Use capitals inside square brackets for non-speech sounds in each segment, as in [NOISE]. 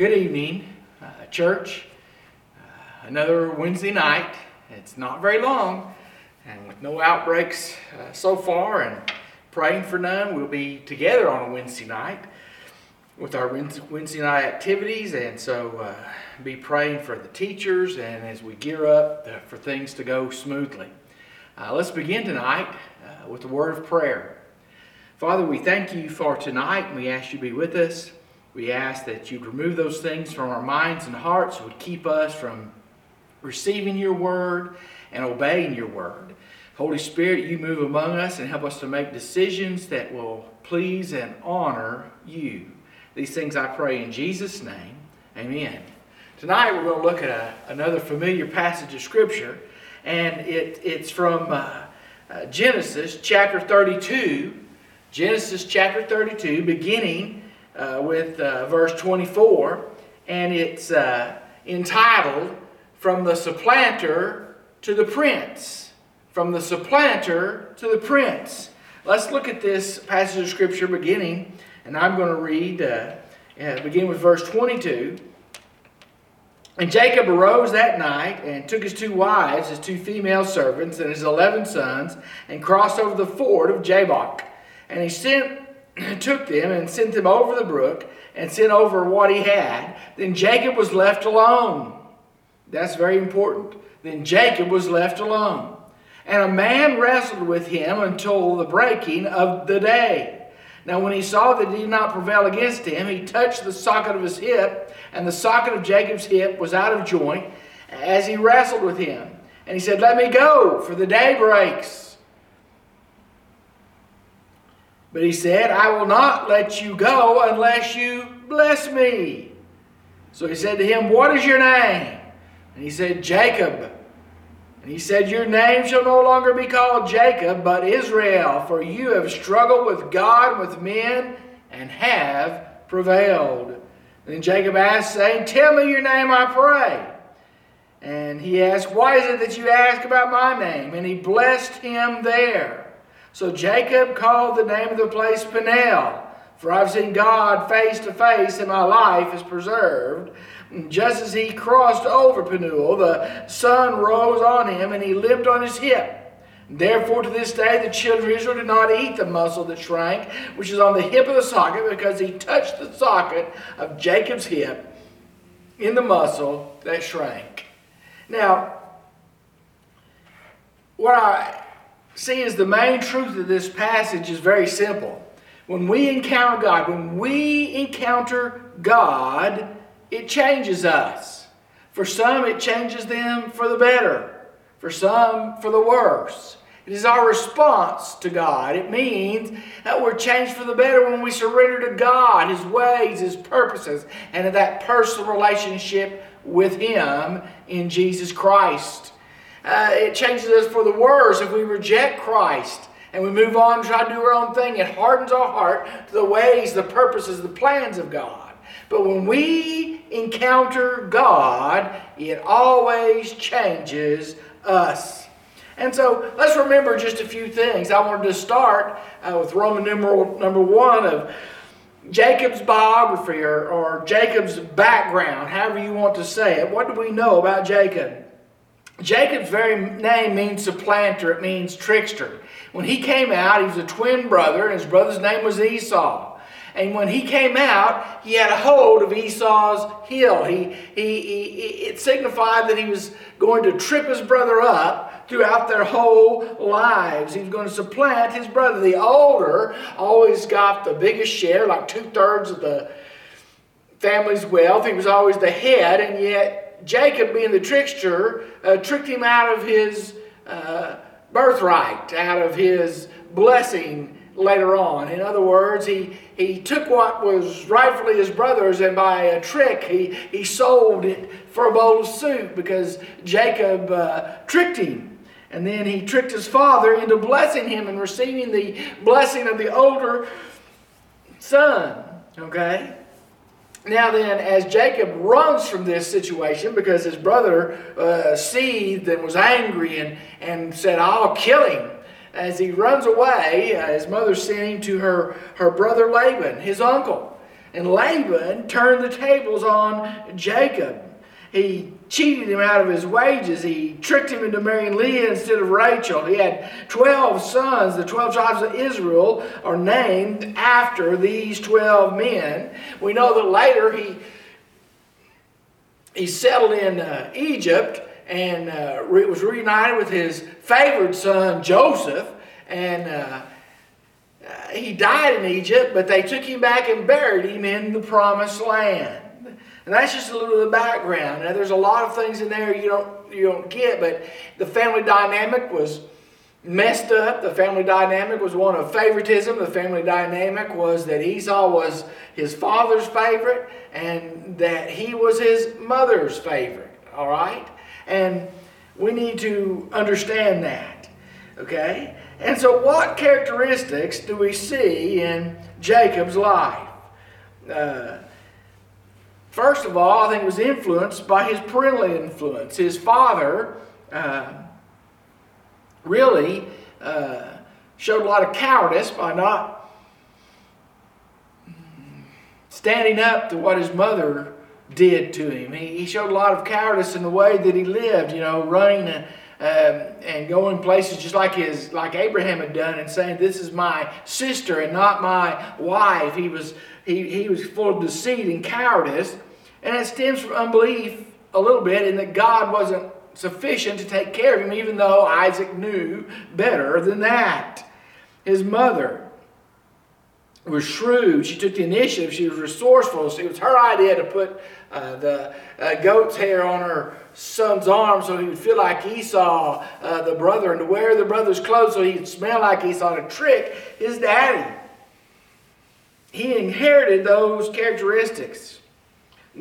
good evening, uh, church. Uh, another Wednesday night. It's not very long, and with no outbreaks uh, so far, and praying for none, we'll be together on a Wednesday night with our Wednesday night activities, and so uh, be praying for the teachers and as we gear up uh, for things to go smoothly. Uh, let's begin tonight with a word of prayer. Father, we thank you for tonight, and we ask you to be with us. We ask that you'd remove those things from our minds and hearts, would keep us from receiving your word and obeying your word. Holy Spirit, you move among us and help us to make decisions that will please and honor you. These things I pray in Jesus' name. Amen. Tonight we're going to look at a, another familiar passage of Scripture, and it, it's from uh, uh, Genesis chapter 32. Genesis chapter 32, beginning uh, with uh, verse 24, and it's uh, entitled From the Supplanter to the Prince. From the Supplanter to the Prince. Let's look at this passage of Scripture beginning, and I'm going to read, uh, begin with verse 22. And Jacob arose that night and took his two wives, his two female servants, and his eleven sons, and crossed over the ford of Jabbok. And he sent took them and sent them over the brook and sent over what he had. Then Jacob was left alone. That's very important. Then Jacob was left alone. And a man wrestled with him until the breaking of the day. Now, when he saw that he did not prevail against him, he touched the socket of his hip, and the socket of Jacob's hip was out of joint as he wrestled with him. And he said, Let me go, for the day breaks. But he said, I will not let you go unless you bless me. So he said to him, What is your name? And he said, Jacob. And he said, Your name shall no longer be called Jacob, but Israel, for you have struggled with God with men and have prevailed. then Jacob asked, saying, Tell me your name, I pray. And he asked, Why is it that you ask about my name? And he blessed him there. So Jacob called the name of the place Peniel, for I've seen God face to face, and my life is preserved. just as he crossed over Penuel, the sun rose on him, and he limped on his hip. Therefore, to this day, the children of Israel did not eat the muscle that shrank, which is on the hip of the socket, because he touched the socket of Jacob's hip in the muscle that shrank. Now, what I see is the main truth of this passage is very simple. When we encounter God, when we encounter God, it changes us. For some, it changes them for the better. For some, for the worse. It is our response to God. It means that we're changed for the better when we surrender to God, His ways, His purposes, and that personal relationship with Him in Jesus Christ. Uh, it changes us for the worse if we reject Christ and we move on and try to do our own thing. It hardens our heart to the ways, the purposes, the plans of God. But when we encounter God, it always changes us. And so let's remember just a few things. I wanted to start uh, with Roman numeral number one of Jacob's biography or, or Jacob's background, however you want to say it. What do we know about Jacob? Jacob's very name means supplanter, it means trickster. When he came out, he was a twin brother, and his brother's name was Esau. And when he came out, he had a hold of Esau's heel. He, he, he, it signified that he was going to trip his brother up throughout their whole lives. He was going to supplant his brother. The older always got the biggest share, like two thirds of the family's wealth. He was always the head, and yet Jacob, being the trickster, uh, tricked him out of his uh, birthright, out of his blessing later on. In other words, he, he took what was rightfully his brother's and by a trick he, he sold it for a bowl of soup because Jacob uh, tricked him. And then he tricked his father into blessing him and receiving the blessing of the older son. Okay? Now then, as Jacob runs from this situation because his brother uh, seethed and was angry and, and said, I'll kill him. As he runs away, uh, his mother sent him to her, her brother Laban, his uncle. And Laban turned the tables on Jacob. He cheated him out of his wages. He tricked him into marrying Leah instead of Rachel. He had 12 sons. The 12 tribes of Israel are named after these 12 men. We know that later he, he settled in uh, Egypt and uh, re- was reunited with his favored son Joseph. And uh, uh, he died in Egypt, but they took him back and buried him in the promised land. And that's just a little of the background. Now, there's a lot of things in there you don't you don't get, but the family dynamic was messed up. The family dynamic was one of favoritism. The family dynamic was that Esau was his father's favorite and that he was his mother's favorite. All right? And we need to understand that. Okay? And so, what characteristics do we see in Jacob's life? Uh, first of all, I think it was influenced by his parental influence. His father uh, really uh, showed a lot of cowardice by not standing up to what his mother did to him. He, he showed a lot of cowardice in the way that he lived, you know, running. A, um, and going places just like his like Abraham had done and saying this is my sister and not my wife. He was he, he was full of deceit and cowardice, and it stems from unbelief a little bit in that God wasn't sufficient to take care of him, even though Isaac knew better than that. His mother was shrewd. She took the initiative. She was resourceful. It was her idea to put uh, the uh, goat's hair on her son's arm so he would feel like Esau, uh, the brother, and to wear the brother's clothes so he'd smell like Esau to trick his daddy. He inherited those characteristics.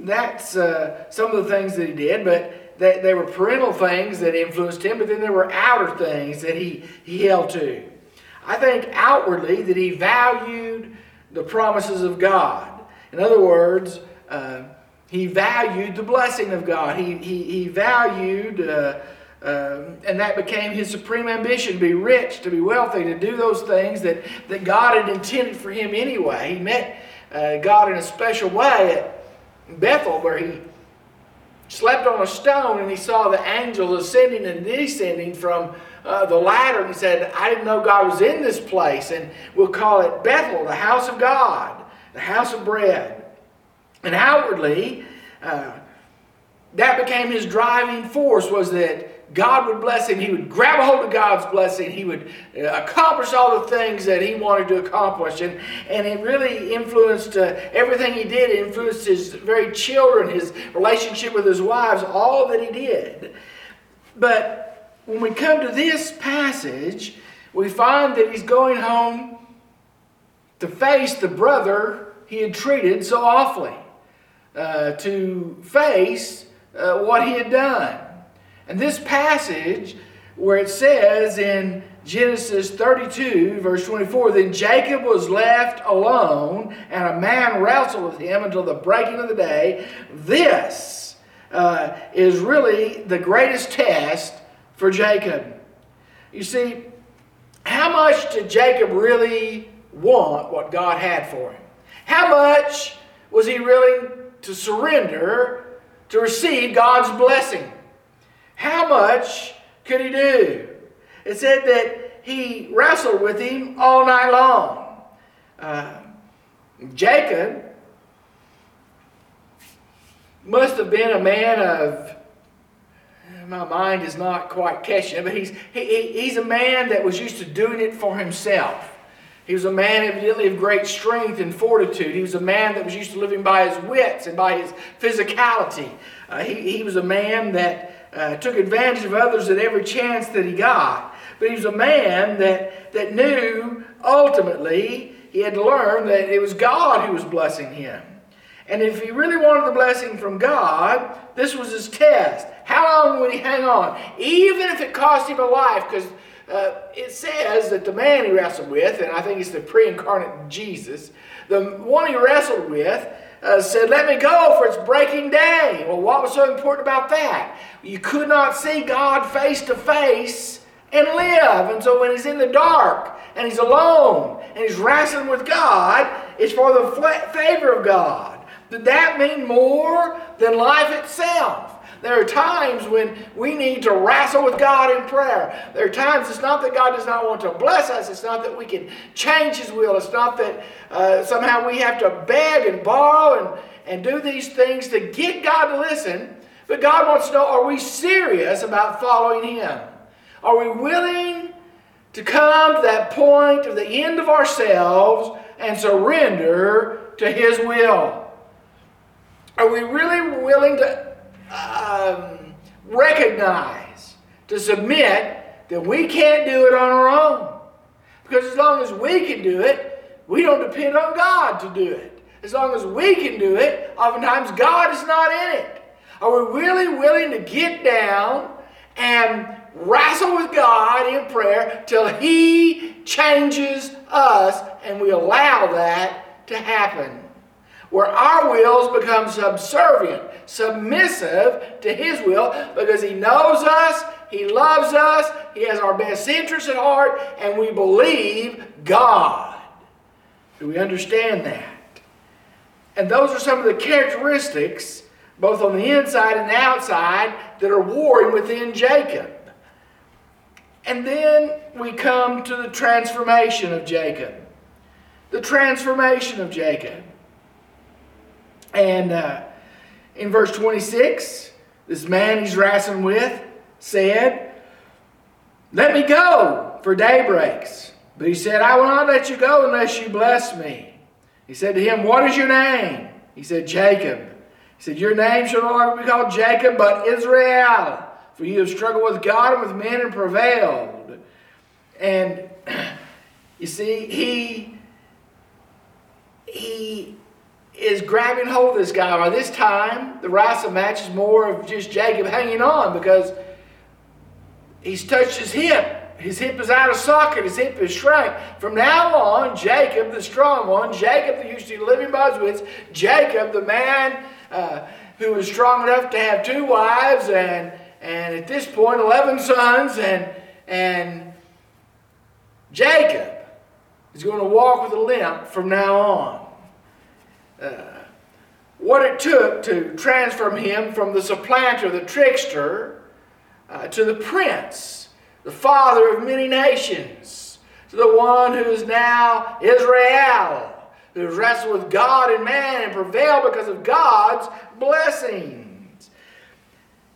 That's uh, some of the things that he did, but they, they were parental things that influenced him, but then there were outer things that he, he held to. I think outwardly that he valued the promises of God. In other words, uh, he valued the blessing of God. He, he, he valued, uh, uh, and that became his supreme ambition to be rich, to be wealthy, to do those things that, that God had intended for him anyway. He met uh, God in a special way Bethel, where he slept on a stone and he saw the angels ascending and descending from uh, the ladder and he said, I didn't know God was in this place. And we'll call it Bethel, the house of God, the house of bread. And outwardly, uh, that became his driving force was that God would bless him. He would grab a hold of God's blessing. He would uh, accomplish all the things that he wanted to accomplish. And, and it really influenced uh, everything he did. It influenced his very children, his relationship with his wives, all that he did. But when we come to this passage, we find that he's going home to face the brother he had treated so awfully uh, to face uh, what he had done. And this passage, where it says in Genesis 32, verse 24, then Jacob was left alone, and a man wrestled with him until the breaking of the day. This uh, is really the greatest test for Jacob. You see, how much did Jacob really want what God had for him? How much was he willing to surrender to receive God's blessing. How much could he do? It said that he wrestled with him all night long. Uh, Jacob must have been a man of my mind is not quite catching it, but he's, he, he's a man that was used to doing it for himself. He was a man evidently of great strength and fortitude. He was a man that was used to living by his wits and by his physicality. Uh, he, he was a man that uh, took advantage of others at every chance that he got. But he was a man that, that knew ultimately he had to learn that it was God who was blessing him. And if he really wanted the blessing from God, this was his test. How long would he hang on? Even if it cost him a life, because uh, it says that the man he wrestled with, and I think it's the pre incarnate Jesus, the one he wrestled with, uh, said, Let me go, for it's breaking day. Well, what was so important about that? You could not see God face to face and live. And so when he's in the dark and he's alone and he's wrestling with God, it's for the favor of God. Did that mean more than life itself? There are times when we need to wrestle with God in prayer. There are times it's not that God does not want to bless us. It's not that we can change His will. It's not that uh, somehow we have to beg and borrow and, and do these things to get God to listen. But God wants to know are we serious about following Him? Are we willing to come to that point of the end of ourselves and surrender to His will? Are we really willing to um, recognize, to submit that we can't do it on our own? Because as long as we can do it, we don't depend on God to do it. As long as we can do it, oftentimes God is not in it. Are we really willing to get down and wrestle with God in prayer till He changes us and we allow that to happen. Where our wills become subservient, submissive to His will because He knows us, He loves us, He has our best interests at heart, and we believe God. Do we understand that? And those are some of the characteristics, both on the inside and the outside, that are warring within Jacob. And then we come to the transformation of Jacob. The transformation of Jacob. And uh, in verse 26, this man he's wrestling with said, Let me go, for day breaks. But he said, I will not let you go unless you bless me. He said to him, What is your name? He said, Jacob. He said, Your name shall no longer be called Jacob, but Israel. For you have struggled with God and with men and prevailed. And [CLEARS THROAT] you see, he he is grabbing hold of this guy. By this time, the wrestle match is more of just Jacob hanging on because he's touched his hip. His hip is out of socket. His hip is shrank. From now on, Jacob, the strong one, Jacob, the used to living by his wits, Jacob, the man uh, who was strong enough to have two wives and and at this point, 11 sons, and, and Jacob is going to walk with a limp from now on. Uh, what it took to transform him from the supplanter, the trickster, uh, to the prince, the father of many nations, to the one who is now Israel, who has wrestled with God and man and prevailed because of God's blessings.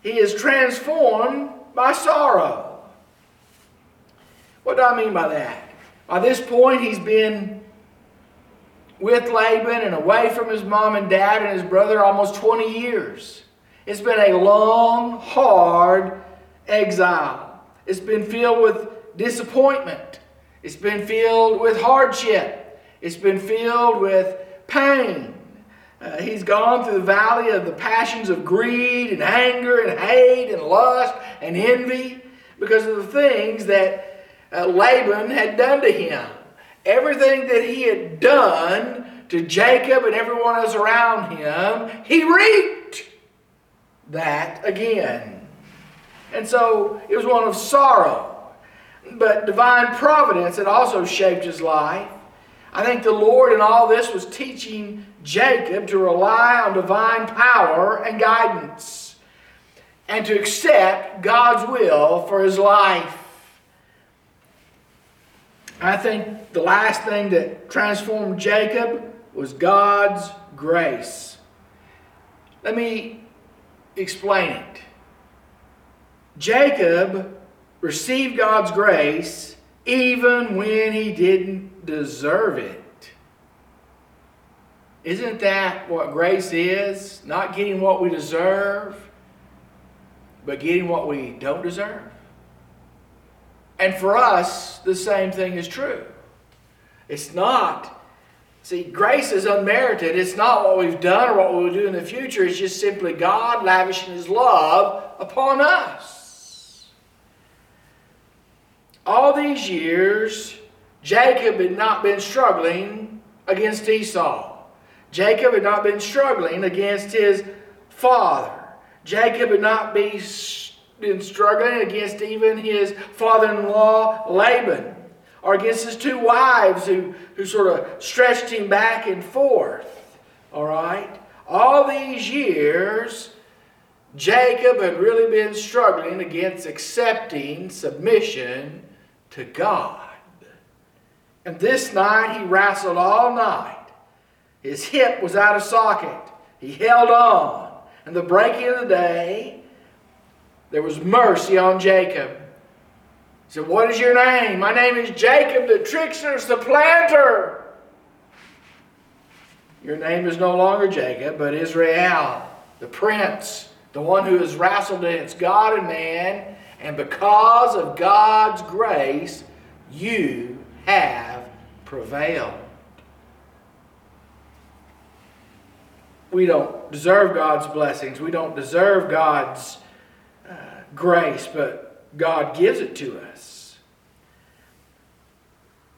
He is transformed by sorrow. What do I mean by that? By this point, he's been with Laban and away from his mom and dad and his brother almost 20 years. It's been a long, hard exile. It's been filled with disappointment. It's been filled with hardship. It's been filled with pain. Uh, he's gone through the valley of the passions of greed and anger and hate and lust and envy because of the things that uh, Laban had done to him. Everything that he had done to Jacob and everyone else around him, he reaped that again. And so it was one of sorrow. But divine providence had also shaped his life. I think the Lord in all this was teaching Jacob to rely on divine power and guidance and to accept God's will for his life. I think the last thing that transformed Jacob was God's grace. Let me explain it. Jacob received God's grace even when he didn't deserve it. Isn't that what grace is? Not getting what we deserve, but getting what we don't deserve. And for us, the same thing is true. It's not, see, grace is unmerited. It's not what we've done or what we will do in the future. It's just simply God lavishing His love upon us. All these years, Jacob had not been struggling against Esau. Jacob had not been struggling against his father. Jacob had not be been struggling against even his father in law, Laban, or against his two wives who, who sort of stretched him back and forth. All right? All these years, Jacob had really been struggling against accepting submission to God. And this night he wrestled all night. His hip was out of socket. He held on. And the breaking of the day, there was mercy on Jacob. He said, What is your name? My name is Jacob, the trickster, the planter. Your name is no longer Jacob, but Israel, the prince, the one who has wrestled against God and man. And because of God's grace, you have prevailed. We don't deserve God's blessings. We don't deserve God's grace, but God gives it to us.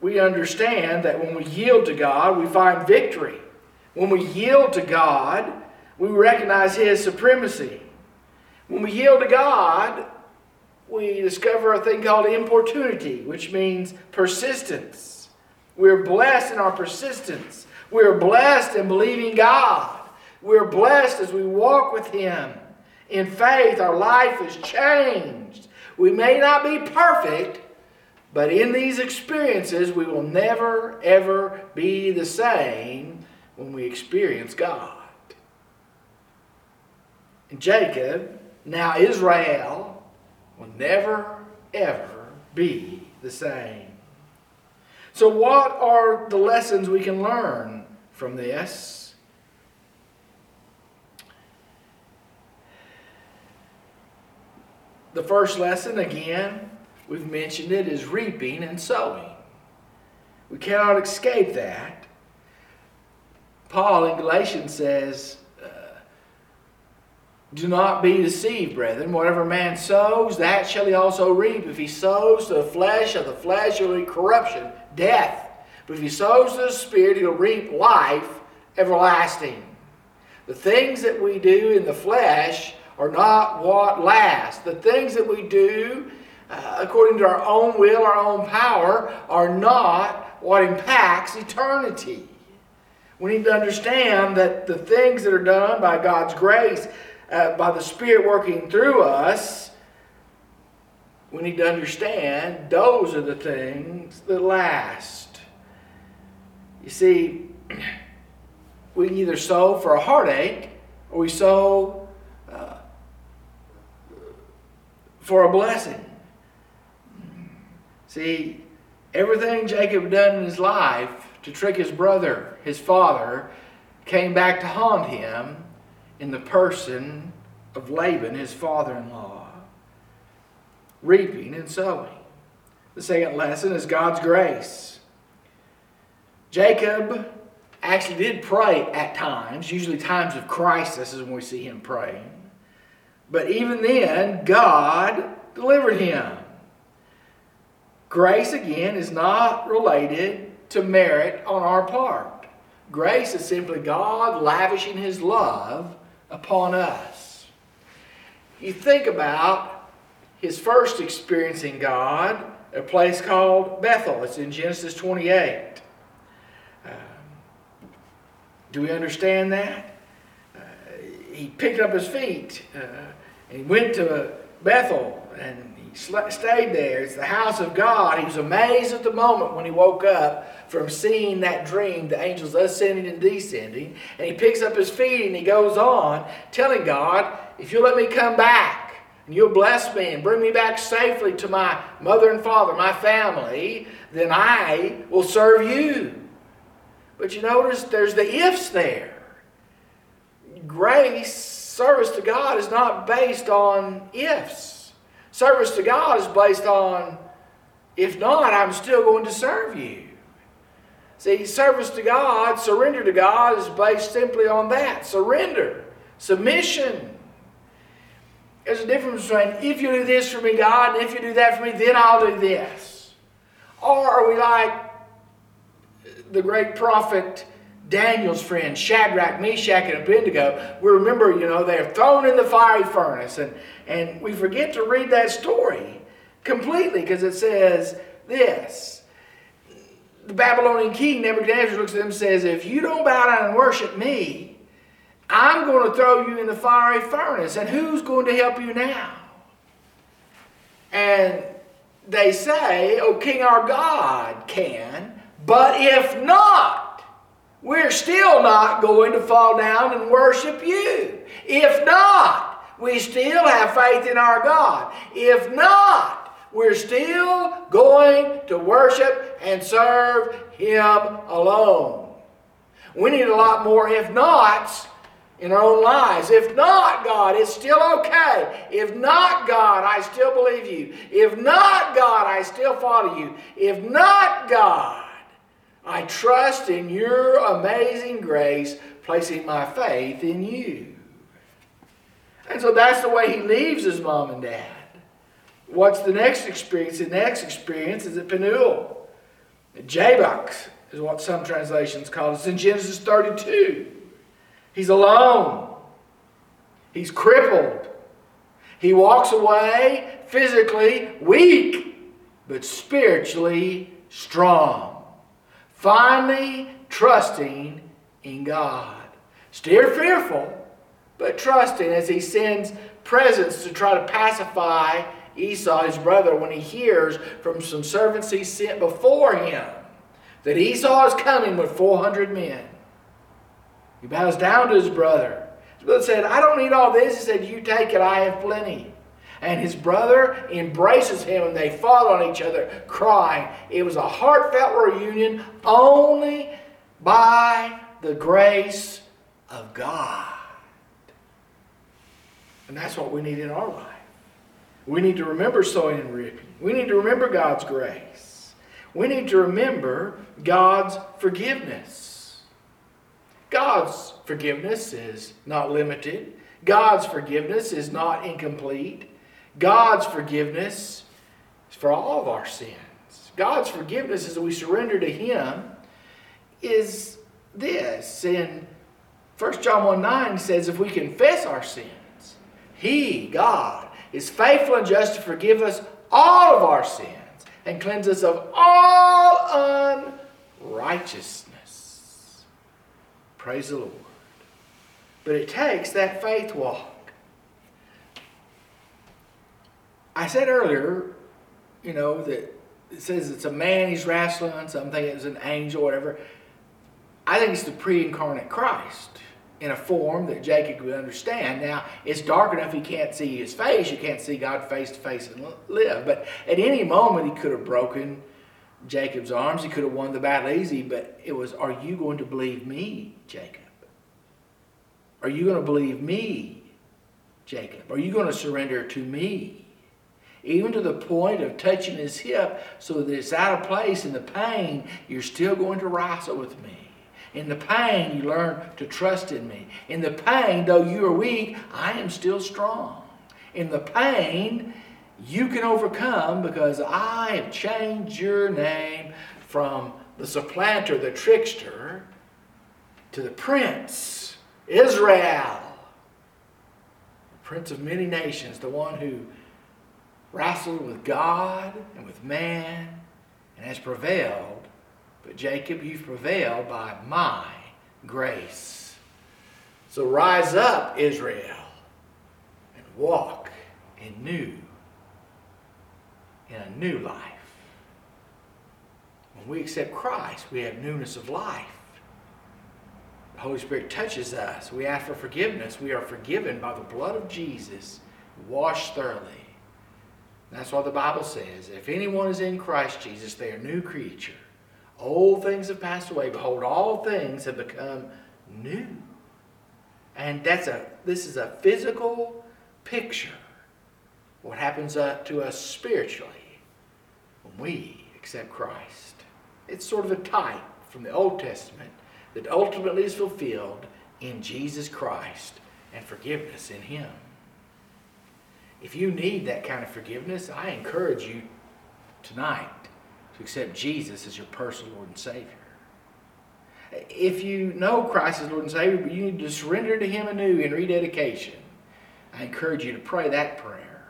We understand that when we yield to God, we find victory. When we yield to God, we recognize His supremacy. When we yield to God, we discover a thing called importunity, which means persistence. We're blessed in our persistence. We're blessed in believing God. We're blessed as we walk with Him. In faith, our life is changed. We may not be perfect, but in these experiences, we will never, ever be the same when we experience God. And Jacob, now Israel, will never, ever be the same. So, what are the lessons we can learn from this? The first lesson, again, we've mentioned it, is reaping and sowing. We cannot escape that. Paul in Galatians says, uh, Do not be deceived, brethren. Whatever man sows, that shall he also reap. If he sows to the flesh, of the flesh shall reap corruption, death. But if he sows to the Spirit, he'll reap life everlasting. The things that we do in the flesh are not what lasts. The things that we do uh, according to our own will, our own power, are not what impacts eternity. We need to understand that the things that are done by God's grace, uh, by the Spirit working through us, we need to understand those are the things that last. You see, [CLEARS THROAT] we either sow for a heartache or we sow uh, for a blessing. See, everything Jacob done in his life to trick his brother, his father, came back to haunt him in the person of Laban, his father in law. Reaping and sowing. The second lesson is God's grace. Jacob actually did pray at times, usually times of crisis is when we see him praying. But even then, God delivered him. Grace, again, is not related to merit on our part. Grace is simply God lavishing His love upon us. You think about his first experiencing God, a place called Bethel. It's in Genesis 28. Uh, do we understand that? Uh, he picked up his feet uh, and he went to Bethel and he stayed there. It's the house of God. He was amazed at the moment when he woke up from seeing that dream, the angels ascending and descending. And he picks up his feet and he goes on telling God, if you'll let me come back and you'll bless me and bring me back safely to my mother and father, my family, then I will serve you. But you notice there's the ifs there. Grace, service to God, is not based on ifs. Service to God is based on, if not, I'm still going to serve you. See, service to God, surrender to God is based simply on that surrender, submission. There's a difference between if you do this for me, God, and if you do that for me, then I'll do this. Or are we like the great prophet Daniel's friends, Shadrach, Meshach, and Abednego, we remember, you know, they're thrown in the fiery furnace. And, and we forget to read that story completely because it says this. The Babylonian king Nebuchadnezzar looks at them and says, If you don't bow down and worship me, I'm going to throw you in the fiery furnace. And who's going to help you now? And they say, Oh, King our God can, but if not, we're still not going to fall down and worship you. If not, we still have faith in our God. If not, we're still going to worship and serve Him alone. We need a lot more if nots in our own lives. If not, God, it's still okay. If not, God, I still believe you. If not, God, I still follow you. If not, God, I trust in your amazing grace, placing my faith in you. And so that's the way he leaves his mom and dad. What's the next experience? The next experience is at Penuel. Jabbok is what some translations call it. It's in Genesis 32. He's alone. He's crippled. He walks away physically weak, but spiritually strong. Finally, trusting in God. Still fearful, but trusting as he sends presents to try to pacify Esau, his brother, when he hears from some servants he sent before him that Esau is coming with 400 men. He bows down to his brother. His brother said, I don't need all this. He said, You take it, I have plenty. And his brother embraces him and they fall on each other crying. It was a heartfelt reunion only by the grace of God. And that's what we need in our life. We need to remember sowing and reaping. We need to remember God's grace. We need to remember God's forgiveness. God's forgiveness is not limited. God's forgiveness is not incomplete. God's forgiveness is for all of our sins. God's forgiveness as we surrender to Him is this. In 1 John 1 9 says, if we confess our sins, He, God, is faithful and just to forgive us all of our sins and cleanse us of all unrighteousness. Praise the Lord. But it takes that faith walk. I said earlier, you know, that it says it's a man he's wrestling, so I'm thinking it's an angel, whatever. I think it's the pre incarnate Christ in a form that Jacob would understand. Now, it's dark enough he can't see his face. You can't see God face to face and live. But at any moment, he could have broken Jacob's arms. He could have won the battle easy, but it was, Are you going to believe me, Jacob? Are you going to believe me, Jacob? Are you going to surrender to me? Even to the point of touching his hip so that it's out of place in the pain, you're still going to wrestle with me. In the pain, you learn to trust in me. In the pain, though you are weak, I am still strong. In the pain, you can overcome because I have changed your name from the supplanter, the trickster, to the prince, Israel, the prince of many nations, the one who wrestled with God and with man and has prevailed. But Jacob, you've prevailed by my grace. So rise up, Israel, and walk in new in a new life. When we accept Christ, we have newness of life. The Holy Spirit touches us. We ask for forgiveness. We are forgiven by the blood of Jesus, washed thoroughly. That's what the Bible says. If anyone is in Christ Jesus, they are a new creature. Old things have passed away. Behold, all things have become new. And that's a this is a physical picture what happens uh, to us spiritually when we accept Christ. It's sort of a type from the Old Testament that ultimately is fulfilled in Jesus Christ and forgiveness in Him. If you need that kind of forgiveness, I encourage you tonight to accept Jesus as your personal Lord and Savior. if you know Christ as Lord and Savior, but you need to surrender to Him anew in rededication, I encourage you to pray that prayer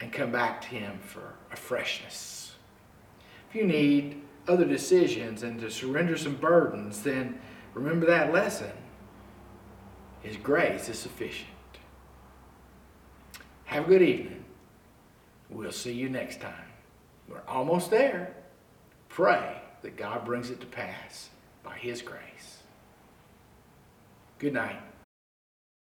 and come back to Him for a freshness. If you need other decisions and to surrender some burdens, then remember that lesson. His grace is sufficient. Have a good evening. We'll see you next time. We're almost there. Pray that God brings it to pass by His grace. Good night.